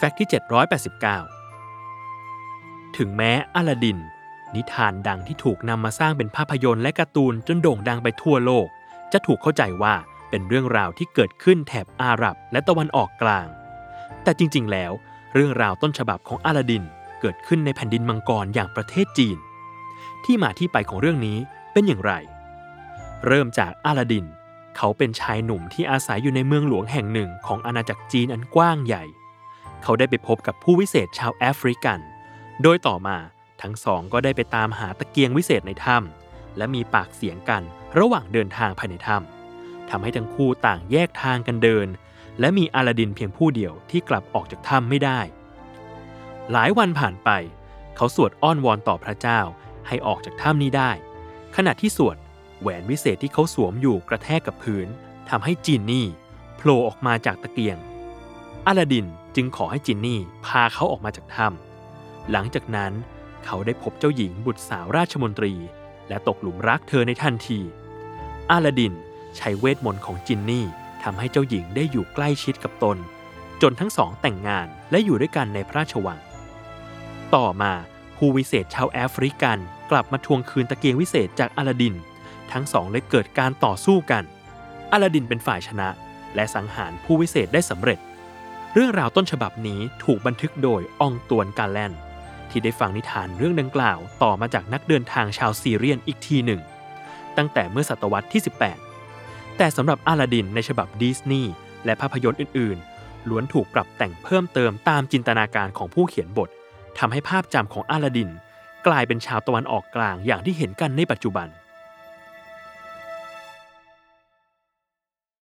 แฟกต์ที่ 789 ถึงแม้อลาดิน นิทานดังที่ถูกนำมาสร้างเป็นภาพยนตร์และการ์ตูนจนโด่งดังไปทั่วโลก จะถูกเข้าใจว่าเป็นเรื่องราวที่เกิดขึ้นแถบอาหรับและตะวันออกกลาง แต่จริงๆ แล้ว เรื่องราวต้นฉบับของอลาดินเกิดขึ้นในแผ่นดินมังกรอย่างประเทศจีน ที่มาที่ไปของเรื่องนี้เป็นอย่างไร เริ่มจากอลาดิน เขาเป็นชายหนุ่มที่อาศัยอยู่ในเมืองหลวงแห่งหนึ่งของอาณาจักรจีนอันกว้างใหญ่ เขาได้ไปพบกับผู้วิเศษชาวแอฟริกัน โดยต่อมาทั้งสองก็ได้ไปตามหาตะเกียงวิเศษในถ้ำและมีปากเสียงกันระหว่างเดินทางภายในถ้ำทำให้ทั้งคู่ต่างแยกทางกันเดิน และมีอลาดินเพียงผู้เดียวที่กลับออกจากถ้ำไม่ได้ หลายวันผ่านไป เขาสวดอ้อนวอนต่อพระเจ้าให้ออกจากถ้ำนี้ได้ ขณะที่สวดแหวนวิเศษที่เขาสวมอยู่กระแทกกับพื้นทำให้จินนี่โผล่ออกมาจากตะเกียงอลาดิน จึงขอให้จินนี่พาเขาออกมาจากถ้ำหลังจากนั้นเขาได้พบเจ้าหญิงบุตรสาวราชมนตรี และตกหลุมรักเธอในทันทีอลาดินใช้เวทมนต์ของจินนี่ทำให้เจ้าหญิงได้อยู่ใกล้ชิดกับตน จนทั้งสองแต่งงานและอยู่ด้วยกันในพระราชวัง ต่อมาผู้วิเศษชาวแอฟริกันกลับมาทวงคืนตะเกียงวิเศษจากอลาดิน ทั้งสองเลยเกิดการต่อสู้กันอลาดินเป็นฝ่ายชนะ และสังหารผู้วิเศษได้สำเร็จ รื่องราวต้นฉบับนี้ถูกบันทึกโดยอองตวนกาแลน ที่ได้ฟังนิทานเรื่องดังกล่าวต่อมาจากนักเดินทางชาวซีเรียนอีกทีหนึ่ง ตั้งแต่เมื่อศตวรรษที่ 18 แต่สำหรับอลาดินในฉบับดิสนีย์และภาพยนตร์อื่น ๆ ล้วนถูกปรับแต่งเพิ่มเติมตามจินตนาการของผู้เขียนบททำให้ภาพจำของอลาดิน กลายเป็นชาวตะวันออกกลางอย่างที่เห็นกันในปัจจุบัน